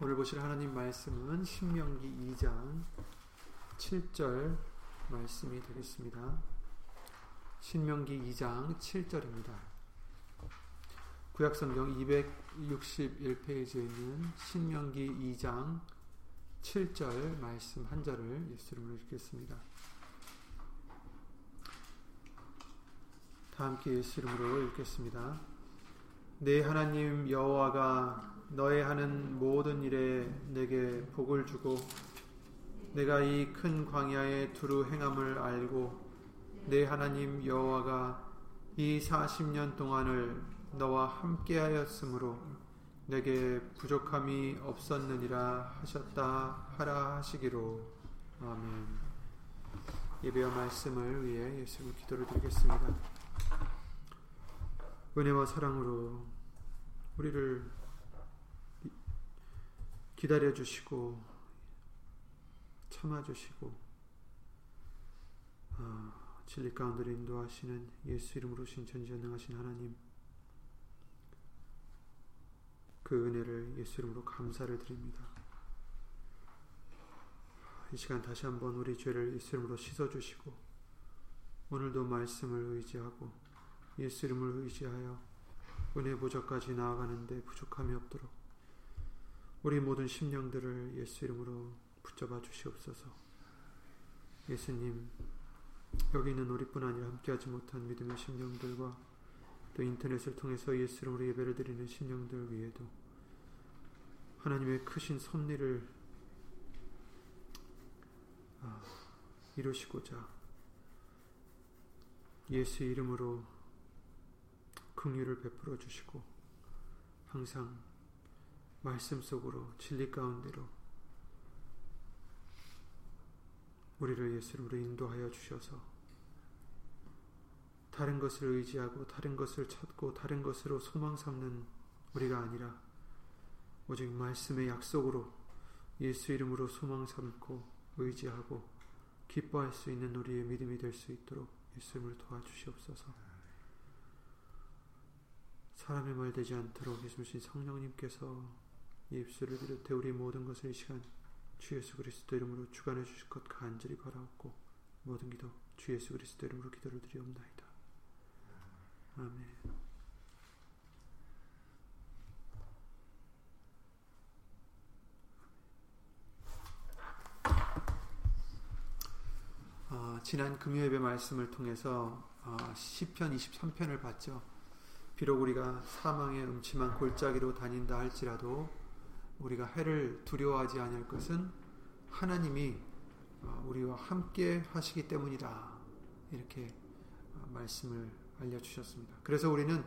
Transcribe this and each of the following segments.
오늘 보실 하나님 말씀은 신명기 2장 7절 말씀이 되겠습니다. 신명기 2장 7절입니다. 구약성경 261페이지에 있는 신명기 2장 7절 말씀 한 절을 예수 이름으로 읽겠습니다. 다 함께 예수 이름으로 읽겠습니다. 내 하나님 여호와가 너의 하는 모든 일에 내게 복을 주고 내가 이 큰 광야에 두루 행함을 알고 내 하나님 여호와가 이 40년 동안을 너와 함께 하였으므로 내게 부족함이 없었느니라 하셨다 하라 하시기로 아멘. 예배와 말씀을 위해 예수님 기도를 드리겠습니다. 은혜와 사랑으로 우리를 기다려 주시고 참아 주시고 아, 진리 가운데 인도하시는 예수 이름으로 신천지전능하신 하나님 그 은혜를 예수 이름으로 감사를 드립니다. 이 시간 다시 한번 우리 죄를 예수 이름으로 씻어 주시고 오늘도 말씀을 의지하고 예수 이름을 의지하여 은혜 보좌까지 나아가는데 부족함이 없도록 우리 모든 심령들을 예수 이름으로 붙잡아 주시옵소서. 예수님, 여기 있는 우리뿐 아니라 함께하지 못한 믿음의 심령들과 또 인터넷을 통해서 예수 이름으로 예배를 드리는 심령들 위에도 하나님의 크신 섭리를 아, 이루시고자 예수 이름으로 긍휼을 베풀어 주시고 항상 말씀 속으로 진리 가운데로 우리를 예수님으로 인도하여 주셔서 다른 것을 의지하고 다른 것을 찾고 다른 것으로 소망 삼는 우리가 아니라 오직 말씀의 약속으로 예수 이름으로 소망 삼고 의지하고 기뻐할 수 있는 우리의 믿음이 될 수 있도록 예수님을 도와주시옵소서. 사람의 말 되지 않도록 예수님 성령님께서 입술을 비롯해 우리 모든 것을 이 시간 주 예수 그리스도 이름으로 주관해 주실 것 간절히 바라옵고 모든 기도 주 예수 그리스도 이름으로 기도를 드리옵나이다. 아멘. 어, 지난 금요 예배 말씀을 통해서 어, 시편 23편을 봤죠. 비록 우리가 사망의 음침한 골짜기로 다닌다 할지라도 우리가 해를 두려워하지 않을 것은 하나님이 어, 우리와 함께 하시기 때문이다. 이렇게 어, 말씀을 알려주셨습니다. 그래서 우리는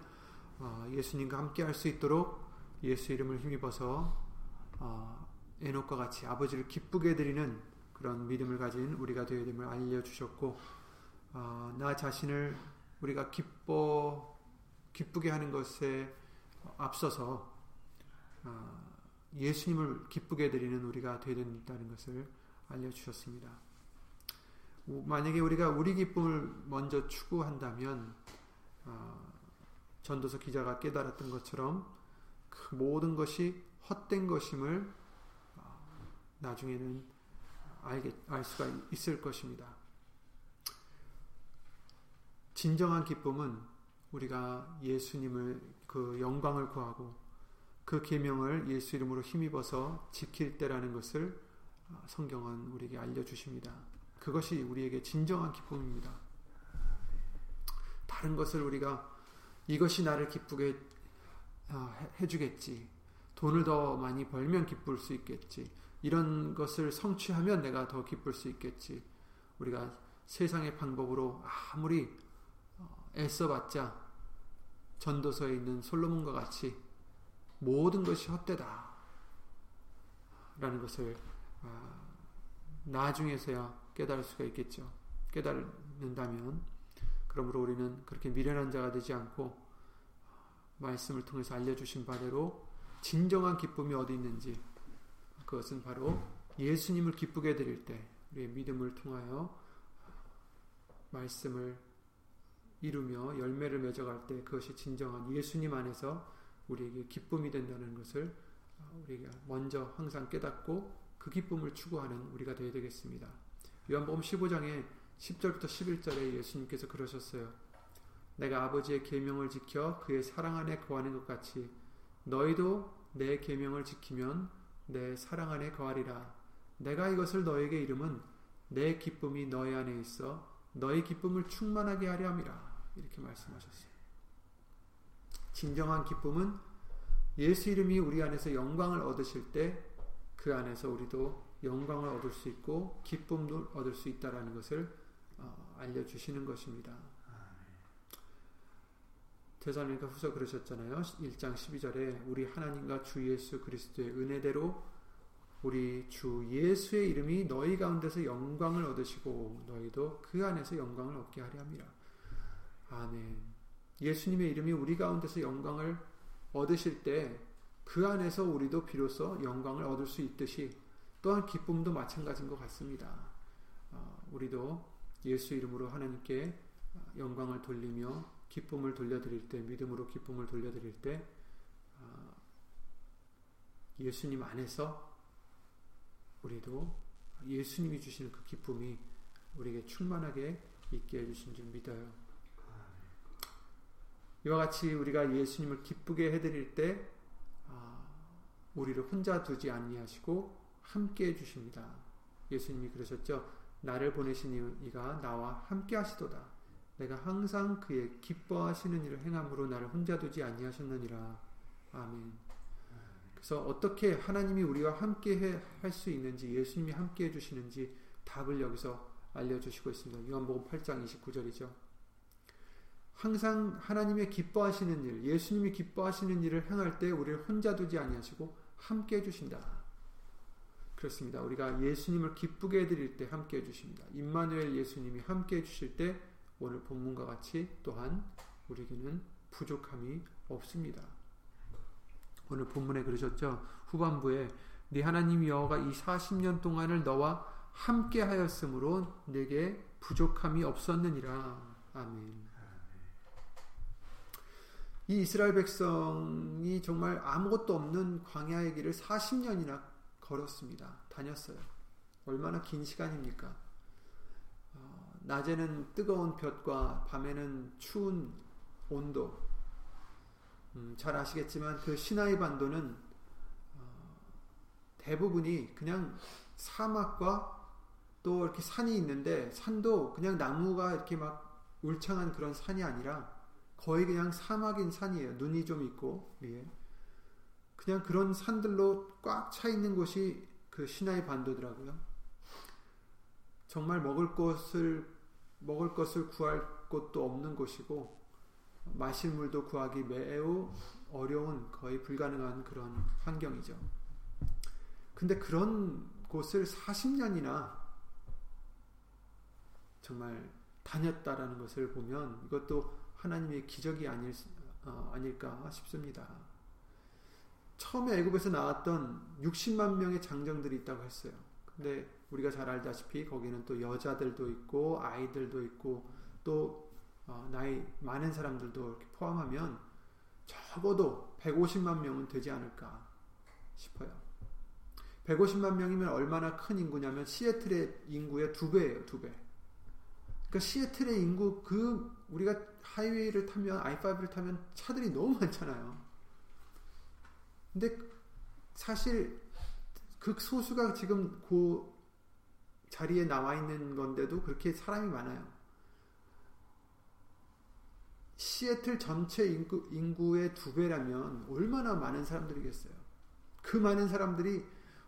어, 예수님과 함께 할 수 있도록 예수 이름을 힘입어서 에녹과 같이 아버지를 기쁘게 드리는 그런 믿음을 가진 우리가 되어야 됨을 알려주셨고 나 자신을 우리가 기뻐 기쁘게 하는 것에 앞서서 예수님을 기쁘게 드리는 우리가 되어야 된다는 것을 알려주셨습니다. 만약에 우리가 우리 기쁨을 먼저 추구한다면 어, 전도서 기자가 깨달았던 것처럼 그 모든 것이 헛된 것임을 어, 나중에는 알게, 알 수가 있을 것입니다. 진정한 기쁨은 우리가 예수님을 그 영광을 구하고 그 계명을 예수 이름으로 힘입어서 지킬 때라는 것을 어, 성경은 우리에게 알려 주십니다. 그것이 우리에게 진정한 기쁨입니다. 다른 것을 우리가 이것이 나를 기쁘게 어, 해주겠지. 돈을 더 많이 벌면 기쁠 수 있겠지. 이런 것을 성취하면 내가 더 기쁠 수 있겠지. 우리가 세상의 방법으로 아무리 어, 애써봤자 전도서에 있는 솔로몬과 같이 모든 것이 헛되다. 라는 것을 아, 나중에서야 깨달을 수가 있겠죠. 깨달는다면 그러므로 우리는 그렇게 미련한 자가 되지 않고 말씀을 통해서 알려주신 바대로 진정한 기쁨이 어디 있는지 그것은 바로 예수님을 기쁘게 드릴 때 우리의 믿음을 통하여 말씀을 이루며 열매를 맺어갈 때 그것이 진정한 예수님 안에서 우리에게 기쁨이 된다는 것을 우리가 먼저 항상 깨닫고 그 기쁨을 추구하는 우리가 되어야 되겠습니다. 요한복음 15장에 10절부터 11절에 예수님께서 그러셨어요. 내가 아버지의 계명을 지켜 그의 사랑 안에 거하는 것 같이 너희도 내 계명을 지키면 내 사랑 안에 거하리라. 내가 이것을 너에게 이름은 내 기쁨이 너희 안에 있어 너희 기쁨을 충만하게 하려 함이라. 이렇게 말씀하셨어요. 진정한 기쁨은 예수 이름이 우리 안에서 영광을 얻으실 때 그 안에서 우리도 영광을 얻을 수 있고 기쁨도 얻을 수 있다라는 것을 어, 알려주시는 것입니다. 대사님과 후서 그러셨잖아요. 1장 12절에 우리 하나님과 주 예수 그리스도의 은혜대로 우리 주 예수의 이름이 너희 가운데서 영광을 얻으시고 너희도 그 안에서 영광을 얻게 하려 함이라. 아멘. 예수님의 이름이 우리 가운데서 영광을 얻으실 때 그 안에서 우리도 비로소 영광을 얻을 수 있듯이 또한 기쁨도 마찬가지인 것 같습니다. 어, 우리도 예수 이름으로 하나님께 영광을 돌리며 기쁨을 돌려드릴 때, 믿음으로 기쁨을 돌려드릴 때, 어, 예수님 안에서 우리도 예수님이 주시는 그 기쁨이 우리에게 충만하게 있게 해주신 줄 믿어요. 이와 같이 우리가 예수님을 기쁘게 해드릴 때 아, 우리를 혼자 두지 아니하시고 함께 해주십니다. 예수님이 그러셨죠. 나를 보내신 이가 나와 함께 하시도다. 내가 항상 그의 기뻐하시는 일을 행함으로 나를 혼자 두지 아니하셨느니라. 아멘. 그래서 어떻게 하나님이 우리와 함께 할 수 있는지 예수님이 함께 해주시는지 답을 여기서 알려주시고 있습니다. 요한복음 8장 29절이죠. 항상 하나님의 기뻐하시는 일, 예수님이 기뻐하시는 일을 행할 때 우리를 혼자 두지 아니하시고 함께 해주신다. 그렇습니다. 우리가 예수님을 기쁘게 해드릴 때 함께 해주십니다. 임마누엘 예수님이 함께 해주실 때 오늘 본문과 같이 또한 우리에게는 부족함이 없습니다. 오늘 본문에 그러셨죠. 후반부에 네 하나님 여호가 이 40년 동안을 너와 함께 하였으므로 내게 부족함이 없었느니라. 아멘. 이 이스라엘 백성이 정말 아무것도 없는 광야의 길을 40년이나 걸었습니다. 다녔어요. 얼마나 긴 시간입니까? 어, 낮에는 뜨거운 볕과 밤에는 추운 온도. 음, 잘 아시겠지만 그 시나이 반도는 어, 대부분이 그냥 사막과 또 이렇게 산이 있는데 산도 그냥 나무가 이렇게 막 울창한 그런 산이 아니라 거의 그냥 사막인 산이에요. 눈이 좀 있고 위에. 그냥 그런 산들로 꽉 차 있는 곳이 그 시나이 반도더라고요. 정말 먹을 것을 먹을 것을 구할 곳도 없는 곳이고 마실 물도 구하기 매우 어려운 거의 불가능한 그런 환경이죠. 근데 그런 곳을 40년이나 정말 다녔다라는 것을 보면 이것도 하나님의 기적이 아닐, 어, 아닐까 싶습니다. 처음에 애굽에서 나왔던 60만 명의 장정들이 있다고 했어요. 근데 우리가 잘 알다시피 거기는 또 여자들도 있고 아이들도 있고 또 어, 나이 많은 사람들도 이렇게 포함하면 적어도 150만 명은 되지 않을까 싶어요. 150만 명이면 얼마나 큰 인구냐면 시애틀의 인구의 두 배예요, 두 배. 그러니까 시애틀의 인구 그 우리가 하이웨이를 타면 i5를 타면 차들이 너무 많잖아요. 근데 사실 극소수가 지금 그 자리에 나와 있는 건데도 그렇게 사람이 많아요. 시애틀 전체 인구, 인구의 두 배라면 얼마나 많은 사람들이겠어요. 그 많은 사람들이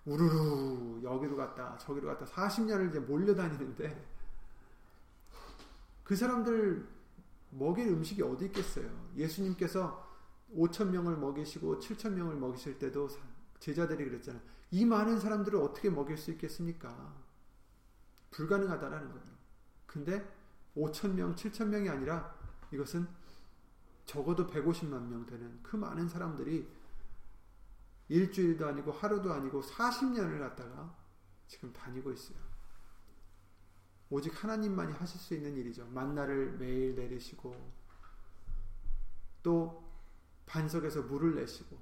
우르르 여기로 갔다 저기로 갔다 40년을 이제 몰려다니는데 그 사람들 먹일 음식이 어디 있겠어요? 예수님께서 5천 명을 먹이시고 7천 명을 먹이실 때도 제자들이 그랬잖아요. 이 많은 사람들을 어떻게 먹일 수 있겠습니까? 불가능하다라는 거예요. 근데 5천 명, 7천 명이 아니라 이것은 적어도 150만 명 되는 그 많은 사람들이 일주일도 아니고 하루도 아니고 40년을 갖다가 지금 다니고 있어요. 오직 하나님만이 하실 수 있는 일이죠. 만나를 매일 내리시고 또 반석에서 물을 내시고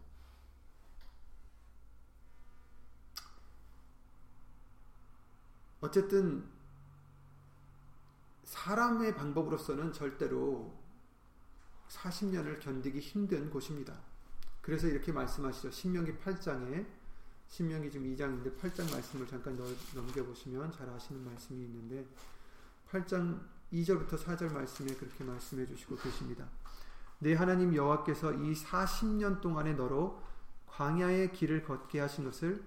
어쨌든 사람의 방법으로서는 절대로 40년을 견디기 힘든 곳입니다. 그래서 이렇게 말씀하시죠. 신명기 8장에 신명기 지금 2장인데 8장 말씀을 잠깐 넘겨보시면 잘 아시는 말씀이 있는데 8장 2절부터 4절 말씀에 그렇게 말씀해 주시고 계십니다. 내 하나님 여호와께서 이 40년 동안에 너로 광야의 길을 걷게 하신 것을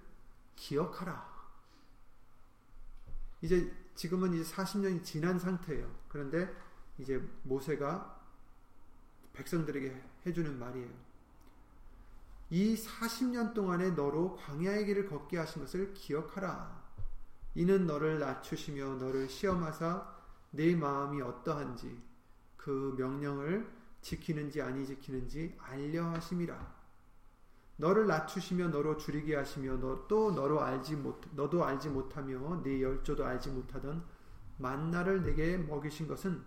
기억하라. 이제 지금은 이제 40년이 지난 상태예요. 그런데 이제 모세가 백성들에게 해주는 말이에요. 이 40년 동안에 너로 광야의 길을 걷게 하신 것을 기억하라. 이는 너를 낮추시며 너를 시험하사 내 마음이 어떠한지 그 명령을 지키는지 아니 지키는지 알려 하심이라. 너를 낮추시며 너로 줄이게 하시며 너 또 너로 알지 못 너도 알지 못하며 네 열조도 알지 못하던 만나를 내게 먹이신 것은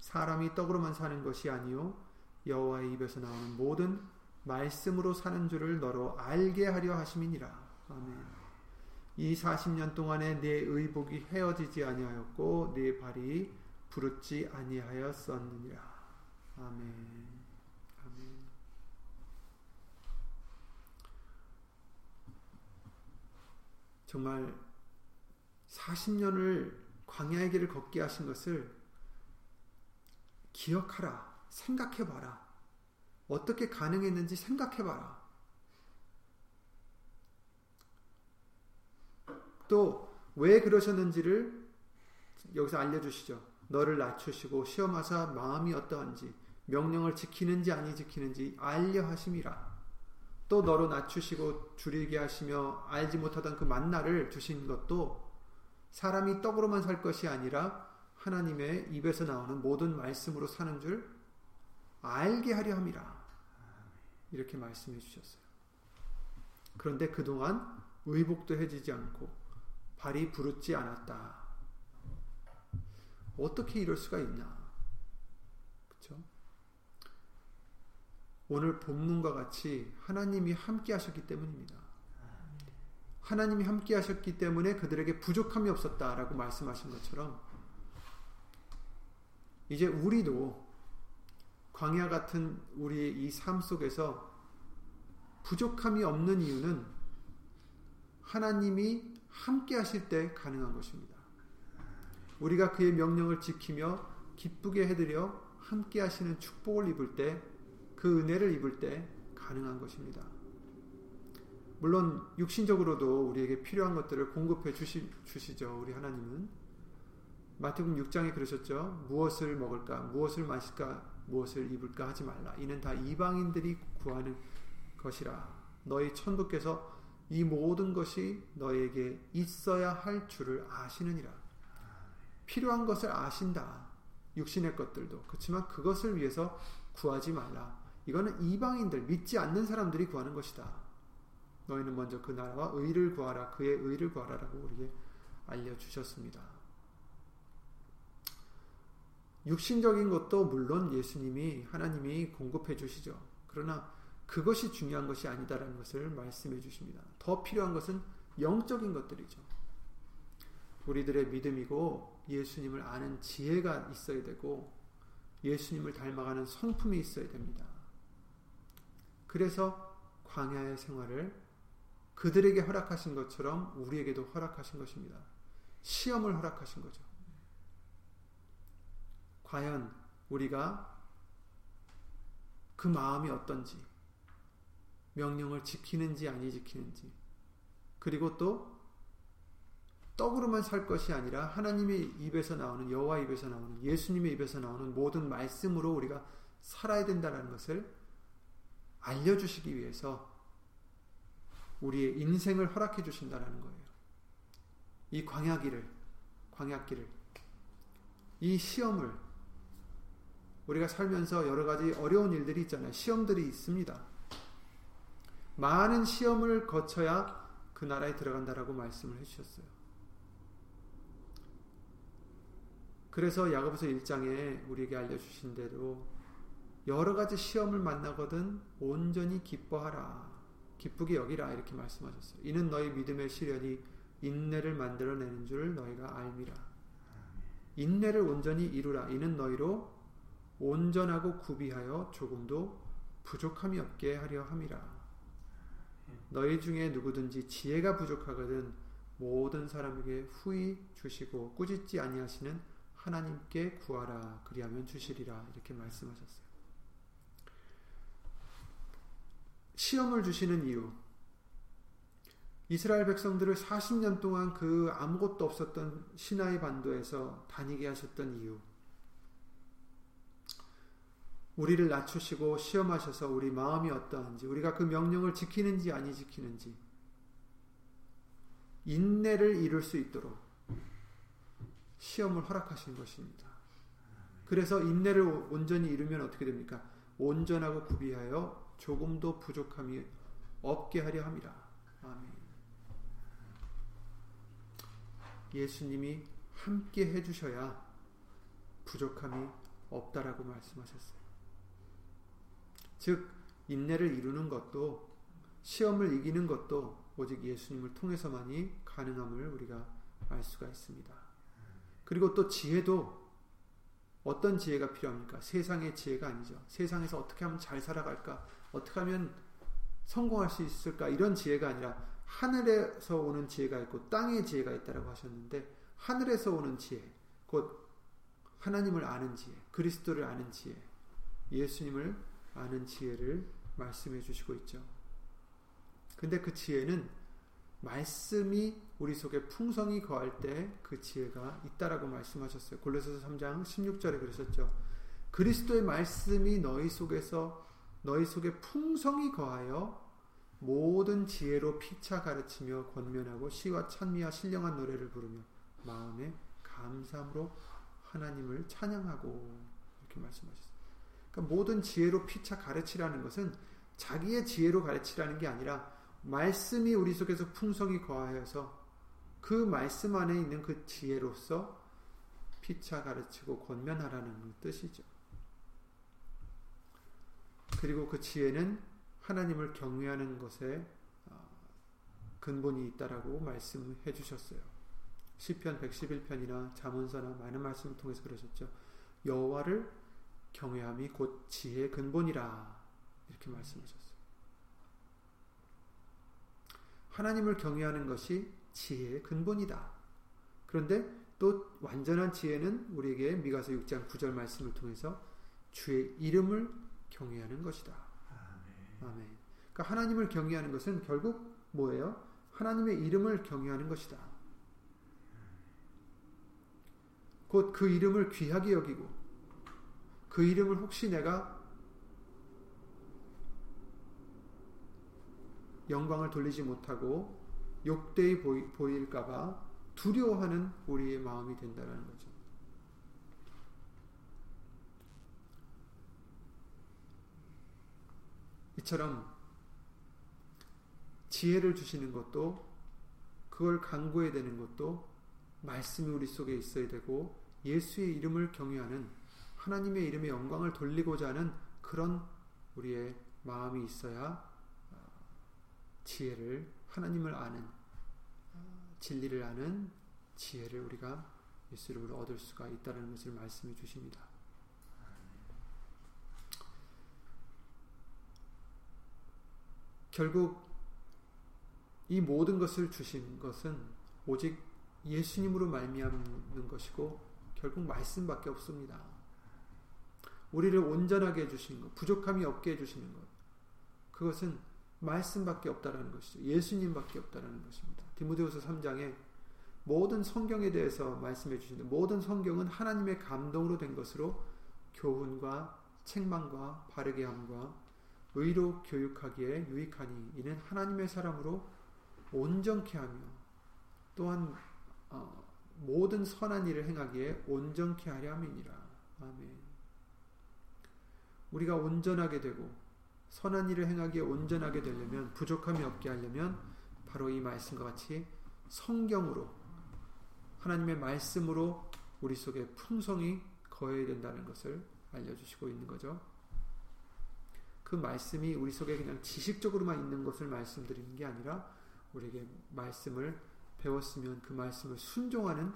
사람이 떡으로만 사는 것이 아니요 여호와의 입에서 나오는 모든 말씀으로 사는 줄을 너로 알게 하려 하심이니라. 아멘. 이 40년 동안에 내 의복이 헤어지지 아니하였고 내 발이 부르지 아니하였었느니라. 아멘. 아멘. 정말 40년을 광야의 길을 걷게 하신 것을 기억하라. 생각해 봐라. 어떻게 가능했는지 생각해봐라. 또 왜 그러셨는지를 여기서 알려주시죠. 너를 낮추시고 시험하사 마음이 어떠한지 명령을 지키는지 아니 지키는지 알려 하심이라. 또 너로 낮추시고 줄이게 하시며 알지 못하던 그 만나를 주신 것도 사람이 떡으로만 살 것이 아니라 하나님의 입에서 나오는 모든 말씀으로 사는 줄 알게 하려 함이라. 이렇게 말씀해 주셨어요. 그런데 그동안 의복도 해지지 않고 발이 부르지 않았다. 어떻게 이럴 수가 있나? 그렇죠? 오늘 본문과 같이 하나님이 함께 하셨기 때문입니다. 하나님이 함께 하셨기 때문에 그들에게 부족함이 없었다라고 말씀하신 것처럼 이제 우리도 광야 같은 우리의 이 삶 속에서 부족함이 없는 이유는 하나님이 함께 하실 때 가능한 것입니다. 우리가 그의 명령을 지키며 기쁘게 해드려 함께 하시는 축복을 입을 때, 그 은혜를 입을 때 가능한 것입니다. 물론 육신적으로도 우리에게 필요한 것들을 공급해 주시, 주시죠. 우리 하나님은. 마태복음 6장에 그러셨죠. 무엇을 먹을까? 무엇을 마실까? 무엇을 입을까 하지 말라. 이는 다 이방인들이 구하는 것이라. 너희 천부께서 이 모든 것이 너에게 있어야 할 줄을 아시느니라. 필요한 것을 아신다. 육신의 것들도. 그렇지만 그것을 위해서 구하지 말라. 이거는 이방인들, 믿지 않는 사람들이 구하는 것이다. 너희는 먼저 그 나라와 의를 구하라. 그의 의를 구하라라고 우리에게 알려주셨습니다. 육신적인 것도 물론 예수님이 하나님이 공급해 주시죠. 그러나 그것이 중요한 것이 아니다라는 것을 말씀해 주십니다. 더 필요한 것은 영적인 것들이죠. 우리들의 믿음이고 예수님을 아는 지혜가 있어야 되고 예수님을 닮아가는 성품이 있어야 됩니다. 그래서 광야의 생활을 그들에게 허락하신 것처럼 우리에게도 허락하신 것입니다. 시험을 허락하신 거죠. 과연 우리가 그 마음이 어떤지, 명령을 지키는지 아니 지키는지, 그리고 또 떡으로만 살 것이 아니라 하나님의 입에서 나오는 여호와 입에서 나오는 예수님의 입에서 나오는 모든 말씀으로 우리가 살아야 된다는 것을 알려주시기 위해서 우리의 인생을 허락해 주신다는 거예요. 이 광야길을, 광야길을, 이 시험을 우리가 살면서 여러 가지 어려운 일들이 있잖아요. 시험들이 있습니다. 많은 시험을 거쳐야 그 나라에 들어간다라고 말씀을 해주셨어요. 그래서 야고보서 1장에 우리에게 알려주신 대로 여러 가지 시험을 만나거든 온전히 기뻐하라. 기쁘게 여기라 이렇게 말씀하셨어요. 이는 너희 믿음의 시련이 인내를 만들어내는 줄 너희가 알미라. 인내를 온전히 이루라. 이는 너희로 온전하고 구비하여 조금도 부족함이 없게 하려 함이라. 너희 중에 누구든지 지혜가 부족하거든 모든 사람에게 후히 주시고 꾸짖지 아니하시는 하나님께 구하라 그리하면 주시리라 이렇게 말씀하셨어요. 시험을 주시는 이유 이스라엘 백성들을 40년 동안 그 아무것도 없었던 시나이 반도에서 다니게 하셨던 이유 우리를 낮추시고 시험하셔서 우리 마음이 어떠한지, 우리가 그 명령을 지키는지 아니 지키는지, 인내를 이룰 수 있도록 시험을 허락하신 것입니다. 그래서 인내를 온전히 이루면 어떻게 됩니까? 온전하고 구비하여 조금도 부족함이 없게 하려 함이라. 아멘. 예수님이 함께 해주셔야 부족함이 없다라고 말씀하셨어요. 즉 인내를 이루는 것도 시험을 이기는 것도 오직 예수님을 통해서만이 가능함을 우리가 알 수가 있습니다. 그리고 또 지혜도 어떤 지혜가 필요합니까? 세상의 지혜가 아니죠. 세상에서 어떻게 하면 잘 살아갈까? 어떻게 하면 성공할 수 있을까? 이런 지혜가 아니라 하늘에서 오는 지혜가 있고 땅의 지혜가 있다라고 하셨는데 하늘에서 오는 지혜, 곧 하나님을 아는 지혜, 그리스도를 아는 지혜, 예수님을 아는 지혜를 말씀해 주시고 있죠. 근데 그 지혜는 말씀이 우리 속에 풍성이 거할 때 그 지혜가 있다라고 말씀하셨어요. 골로새서 3장 16절에 그러셨죠. 그리스도의 말씀이 너희 속에서 너희 속에 풍성이 거하여 모든 지혜로 피차 가르치며 권면하고 시와 찬미와 신령한 노래를 부르며 마음에 감사함으로 하나님을 찬양하고 이렇게 말씀하셨어요. 그러니까 모든 지혜로 피차 가르치라는 것은 자기의 지혜로 가르치라는 게 아니라 말씀이 우리 속에서 풍성히 거하여서 그 말씀 안에 있는 그 지혜로서 피차 가르치고 권면하라는 뜻이죠. 그리고 그 지혜는 하나님을 경외하는 것에 어, 근본이 있다라고 말씀해 주셨어요. 시편 111편이나 잠언서나 많은 말씀을 통해서 그러셨죠. 여호와를 경외함이 곧 지혜의 근본이라 이렇게 말씀하셨어요. 하나님을 경외하는 것이 지혜의 근본이다. 그런데 또 완전한 지혜는 우리에게 미가서 6장 9절 말씀을 통해서 주의 이름을 경외하는 것이다. 아멘. 그러니까 하나님을 경외하는 것은 결국 뭐예요? 하나님의 이름을 경외하는 것이다. 곧 그 이름을 귀하게 여기고 그 이름을 혹시 내가 영광을 돌리지 못하고 욕되이 보일, 까봐 두려워하는 우리의 마음이 된다는 거죠. 이처럼 지혜를 주시는 것도 그걸 강구해야 되는 것도 말씀이 우리 속에 있어야 되고 예수의 이름을 경외하는 하나님의 이름의 영광을 돌리고자 하는 그런 우리의 마음이 있어야 어, 지혜를 하나님을 아는 어, 진리를 아는 지혜를 우리가 예수 이름으로 얻을 수가 있다는 것을 말씀해 주십니다. 결국 이 모든 것을 주신 것은 오직 예수님으로 말미암는 것이고 결국 말씀밖에 없습니다. 우리를 온전하게 해주시는 것, 부족함이 없게 해주시는 것. 그것은 말씀밖에 없다라는 것이죠. 예수님밖에 없다라는 것입니다. 디모데후서 3장에 모든 성경에 대해서 말씀해 주시는데 모든 성경은 하나님의 감동으로 된 것으로 교훈과 책망과 바르게 함과 의로 교육하기에 유익하니 이는 하나님의 사람으로 온전케 하며 또한 어, 모든 선한 일을 행하기에 온전케 하려 함이니라. 아멘. 우리가 온전하게 되고 선한 일을 행하기에 온전하게 되려면 부족함이 없게 하려면 바로 이 말씀과 같이 성경으로 하나님의 말씀으로 우리 속에 풍성이 거해야 된다는 것을 알려주시고 있는 거죠. 그 말씀이 우리 속에 그냥 지식적으로만 있는 것을 말씀드리는 게 아니라 우리에게 말씀을 배웠으면 그 말씀을 순종하는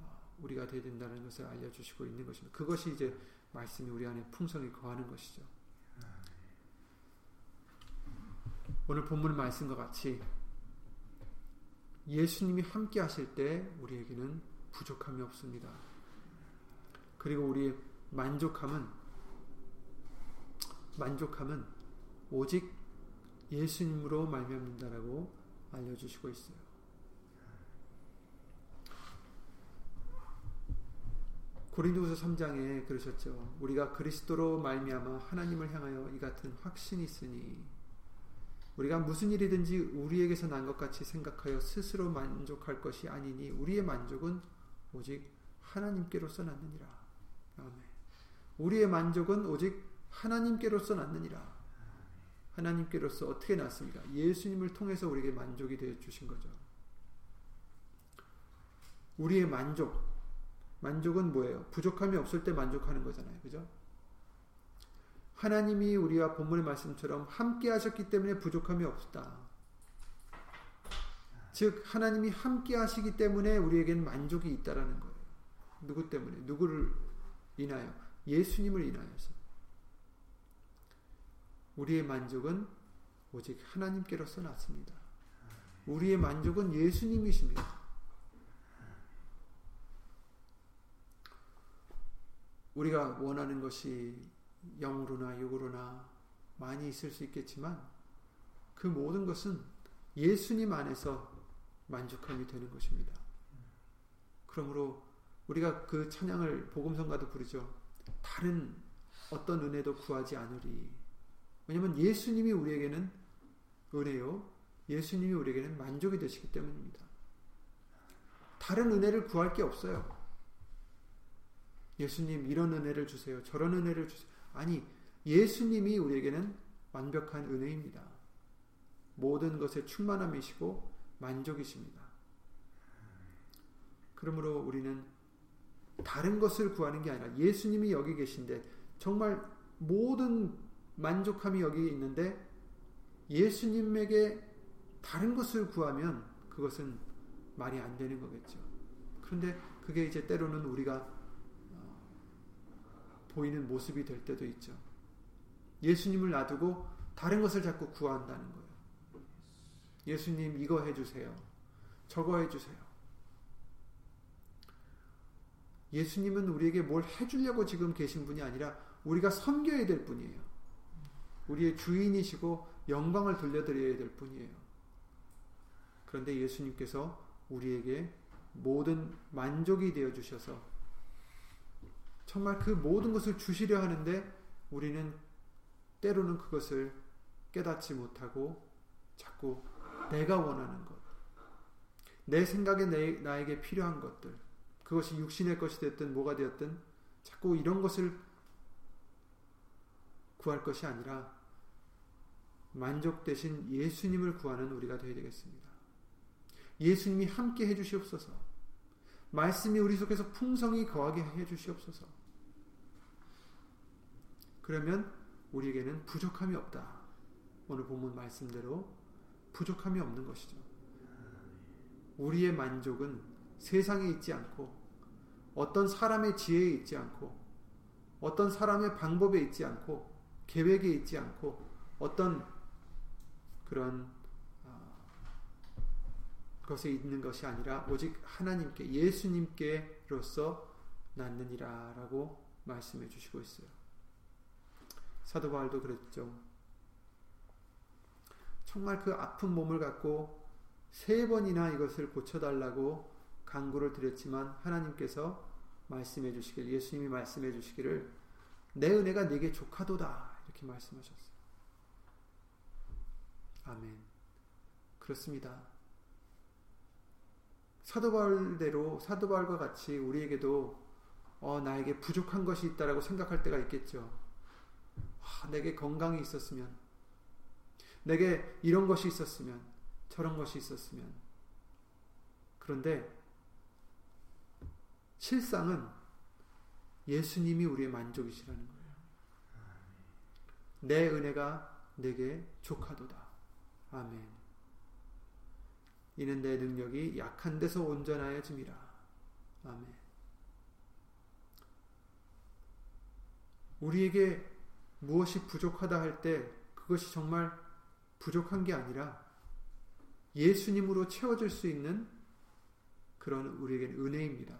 어, 우리가 되어야 된다는 것을 알려주시고 있는 것입니다. 그것이 이제 말씀이 우리 안에 풍성히 거하는 것이죠. 오늘 본문 말씀과 같이 예수님이 함께 하실 때 우리에게는 부족함이 없습니다. 그리고 우리의 만족함은 만족함은 오직 예수님으로 말미암는다라고 알려주시고 있어요. 고린도후서 3장에 그러셨죠. 우리가 그리스도로 말미암아 하나님을 향하여 이 같은 확신이 있으니 우리가 무슨 일이든지 우리에게서 난 것 같이 생각하여 스스로 만족할 것이 아니니 우리의 만족은 오직 하나님께로서 났느니라. 아멘. 우리의 만족은 오직 하나님께로서 났느니라. 하나님께로서 어떻게 났습니까? 예수님을 통해서 우리에게 만족이 되어 주신 거죠. 우리의 만족, 만족은 뭐예요? 부족함이 없을 때 만족하는 거잖아요. 그죠? 하나님이 우리와 본문의 말씀처럼 함께 하셨기 때문에 부족함이 없다. 즉 하나님이 함께 하시기 때문에 우리에겐 만족이 있다라는 거예요. 누구 때문에? 누구를 인하여? 예수님을 인하여서. 우리의 만족은 오직 하나님께로서 났습니다. 우리의 만족은 예수님이십니다. 우리가 원하는 것이 영으로나 육으로나 많이 있을 수 있겠지만 그 모든 것은 예수님 안에서 만족함이 되는 것입니다. 그러므로 우리가 그 찬양을 복음성가도 부르죠. 다른 어떤 은혜도 구하지 않으리. 왜냐하면 예수님이 우리에게는 은혜요. 예수님이 우리에게는 만족이 되시기 때문입니다. 다른 은혜를 구할 게 없어요. 예수님 이런 은혜를 주세요. 저런 은혜를 주세요. 아니 예수님이 우리에게는 완벽한 은혜입니다. 모든 것의 충만함이시고 만족이십니다. 그러므로 우리는 다른 것을 구하는 게 아니라 예수님이 여기 계신데 정말 모든 만족함이 여기 있는데 예수님에게 다른 것을 구하면 그것은 말이 안 되는 거겠죠. 그런데 그게 이제 때로는 우리가 보이는 모습이 될 때도 있죠. 예수님을 놔두고 다른 것을 자꾸 구한다는 거예요. 예수님 이거 해주세요. 저거 해주세요. 예수님은 우리에게 뭘 해주려고 지금 계신 분이 아니라 우리가 섬겨야 될 분이에요. 우리의 주인이시고 영광을 돌려드려야 될 분이에요. 그런데 예수님께서 우리에게 모든 만족이 되어 주셔서 정말 그 모든 것을 주시려 하는데 우리는 때로는 그것을 깨닫지 못하고 자꾸 내가 원하는 것, 내 생각에 내, 나에게 필요한 것들, 그것이 육신의 것이 됐든 뭐가 되었든 자꾸 이런 것을 구할 것이 아니라 만족 대신 예수님을 구하는 우리가 되어야 되겠습니다. 예수님이 함께 해주시옵소서. 말씀이 우리 속에서 풍성히 거하게 해주시옵소서. 그러면 우리에게는 부족함이 없다. 오늘 본문 말씀대로 부족함이 없는 것이죠. 우리의 만족은 세상에 있지 않고 어떤 사람의 지혜에 있지 않고 어떤 사람의 방법에 있지 않고 계획에 있지 않고 어떤 그런 어, 것에 있는 것이 아니라 오직 하나님께 예수님께로서 낳느니라라고 말씀해 주시고 있어요. 사도 바울도 그랬죠. 정말 그 아픈 몸을 갖고 세 번이나 이것을 고쳐달라고 강구를 드렸지만 하나님께서 말씀해 주시길 예수님이 말씀해 주시기를 내 은혜가 네게 족하도다 이렇게 말씀하셨어요. 아멘. 그렇습니다. 사도 바울대로 사도 바울과 같이 우리에게도 어, 나에게 부족한 것이 있다라고 생각할 때가 있겠죠. 아, 내게 건강이 있었으면, 내게 이런 것이 있었으면, 저런 것이 있었으면. 그런데 실상은 예수님이 우리의 만족이시라는 거예요. 내 은혜가 내게 족하도다. 아멘. 이는 내 능력이 약한 데서 온전하여 짐이라. 아멘. 우리에게 무엇이 부족하다 할 때 그것이 정말 부족한 게 아니라 예수님으로 채워질 수 있는 그런 우리에게 은혜입니다.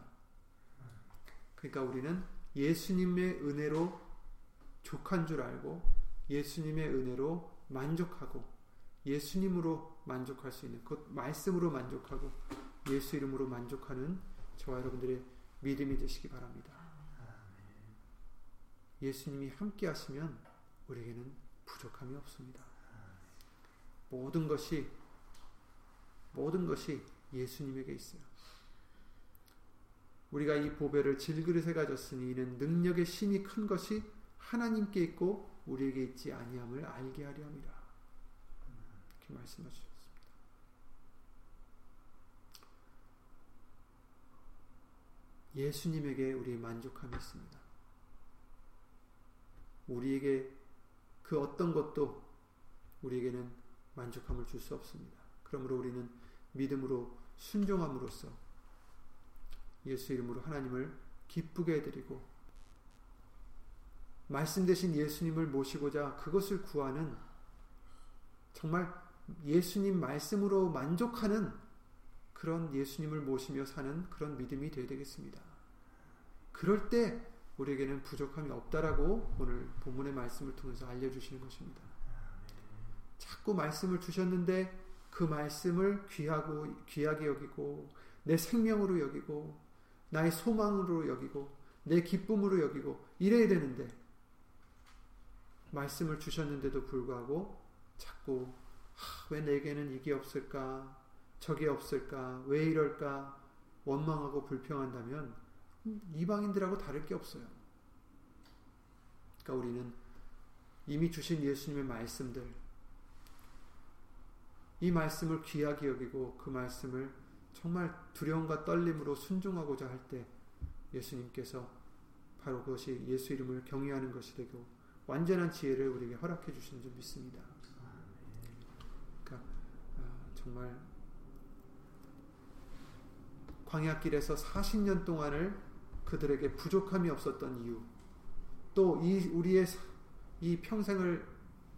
그러니까 우리는 예수님의 은혜로 족한 줄 알고 예수님의 은혜로 만족하고 예수님으로 만족할 수 있는 그 말씀으로 만족하고 예수 이름으로 만족하는 저와 여러분들의 믿음이 되시기 바랍니다. 예수님이 함께 하시면 우리에게는 부족함이 없습니다. 모든 것이 모든 것이 예수님에게 있어요. 우리가 이 보배를 질그릇에 가졌으니 이는 능력의 심이 큰 것이 하나님께 있고 우리에게 있지 아니함을 알게 하려 함이라. 이렇게 말씀하셨습니다. 예수님에게 우리의 만족함이 있습니다. 우리에게 그 어떤 것도 우리에게는 만족함을 줄 수 없습니다. 그러므로 우리는 믿음으로 순종함으로써 예수 이름으로 하나님을 기쁘게 해드리고 말씀 대신 예수님을 모시고자 그것을 구하는 정말 예수님 말씀으로 만족하는 그런 예수님을 모시며 사는 그런 믿음이 되어야 되겠습니다. 그럴 때 우리에게는 부족함이 없다라고 오늘 본문의 말씀을 통해서 알려주시는 것입니다. 자꾸 말씀을 주셨는데 그 말씀을 귀하고 귀하게 여기고 내 생명으로 여기고 나의 소망으로 여기고 내 기쁨으로 여기고 이래야 되는데 말씀을 주셨는데도 불구하고 자꾸 하, 왜 내게는 이게 없을까? 저게 없을까? 왜 이럴까? 원망하고 불평한다면 이방인들하고 다를 게 없어요. 그러니까 우리는 이미 주신 예수님의 말씀들 이 말씀을 귀하게 여기고 그 말씀을 정말 두려움과 떨림으로 순종하고자 할 때 예수님께서 바로 그것이 예수 이름을 경외하는 것이 되고 완전한 지혜를 우리에게 허락해 주신 줄 믿습니다. 그러니까 아, 정말 광야길에서 40년 동안을 그들에게 부족함이 없었던 이유, 또 이 우리의 이 평생을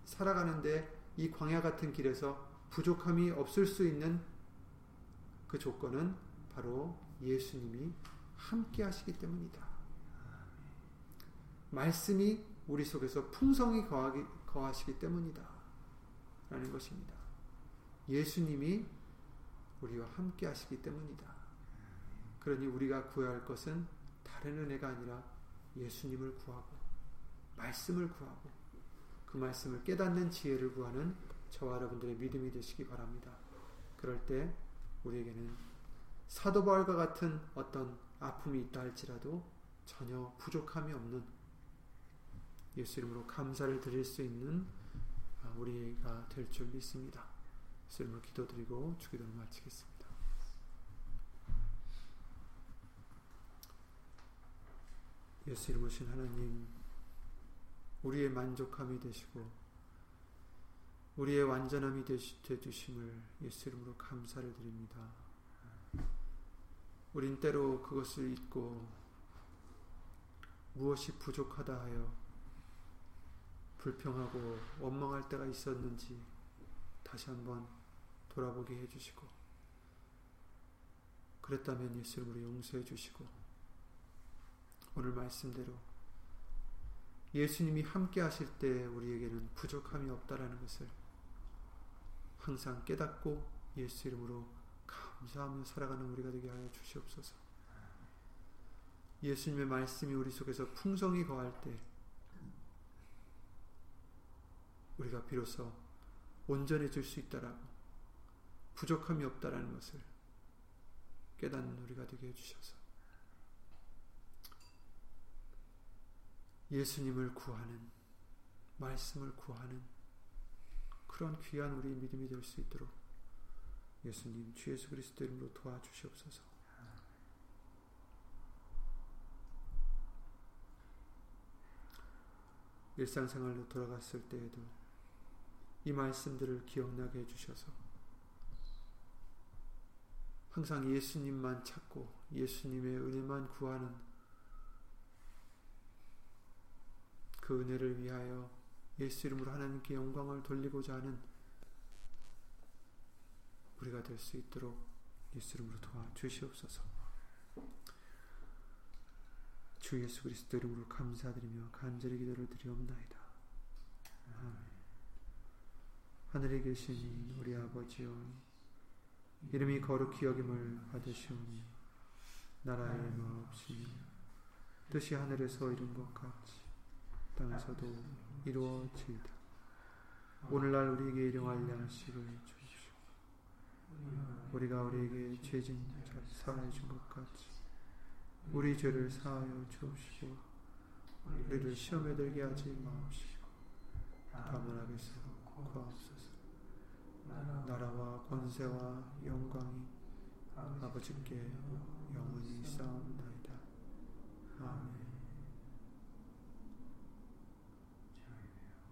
살아가는데 이 광야 같은 길에서 부족함이 없을 수 있는 그 조건은 바로 예수님이 함께 하시기 때문이다. 말씀이 우리 속에서 풍성히 거하기, 거하시기 때문이다. 라는 것입니다. 예수님이 우리와 함께 하시기 때문이다. 그러니 우리가 구해야 할 것은 다른 은혜가 아니라 예수님을 구하고 말씀을 구하고 그 말씀을 깨닫는 지혜를 구하는 저와 여러분들의 믿음이 되시기 바랍니다. 그럴 때 우리에게는 사도 바울과 같은 어떤 아픔이 있다 할지라도 전혀 부족함이 없는 예수 이름으로 감사를 드릴 수 있는 아, 우리가 될 줄 믿습니다. 예수 이름으로 기도드리고 주기도를 마치겠습니다. 예수 이름으로 신 하나님 우리의 만족함이 되시고 우리의 완전함이 되주심을 예수 이름으로 감사를 드립니다. 우린 때로 그것을 잊고 무엇이 부족하다 하여 불평하고 원망할 때가 있었는지 다시 한번 돌아보게 해주시고 그랬다면 예수 이름으로 용서해 주시고 오늘 말씀대로 예수님이 함께 하실 때 우리에게는 부족함이 없다라는 것을 항상 깨닫고 예수 이름으로 감사하며 살아가는 우리가 되게 하여 주시옵소서. 예수님의 말씀이 우리 속에서 풍성히 거할 때 우리가 비로소 온전해질 수 있다라고 부족함이 없다라는 것을 깨닫는 우리가 되게 해주셔서 예수님을 구하는 말씀을 구하는 그런 귀한 우리 믿음이 될 수 있도록 예수님 주 예수 그리스도 이름으로 도와주시옵소서. 일상생활로 돌아갔을 때에도 이 말씀들을 기억나게 해주셔서 항상 예수님만 찾고 예수님의 은혜만 구하는 그 은혜를 위하여 예수 이름으로 하나님께 영광을 돌리고자 하는 우리가 될 수 있도록 예수 이름으로 도와주시옵소서. 주 예수 그리스도 이름으로 감사드리며 간절히 기도를 드리옵나이다. 아멘. 하늘에 계신 우리 아버지여 이름이 거룩히 여김을 받으시오니 나라의 마옵시며 뜻이 하늘에서 이룬 것 같이 땅에서도 이루어지이다. 오늘날 우리에게 일용할 양식을 주시오. 우리가 우리에게 죄진 사하여 준것 같이 우리 죄를 사하여 주옵시고 우리를 시험에 들게 하지 마옵시고 다만 악에서 구하옵소서. 나라와 권세와 영광이 아버지께 영원히 쌓옵나이다.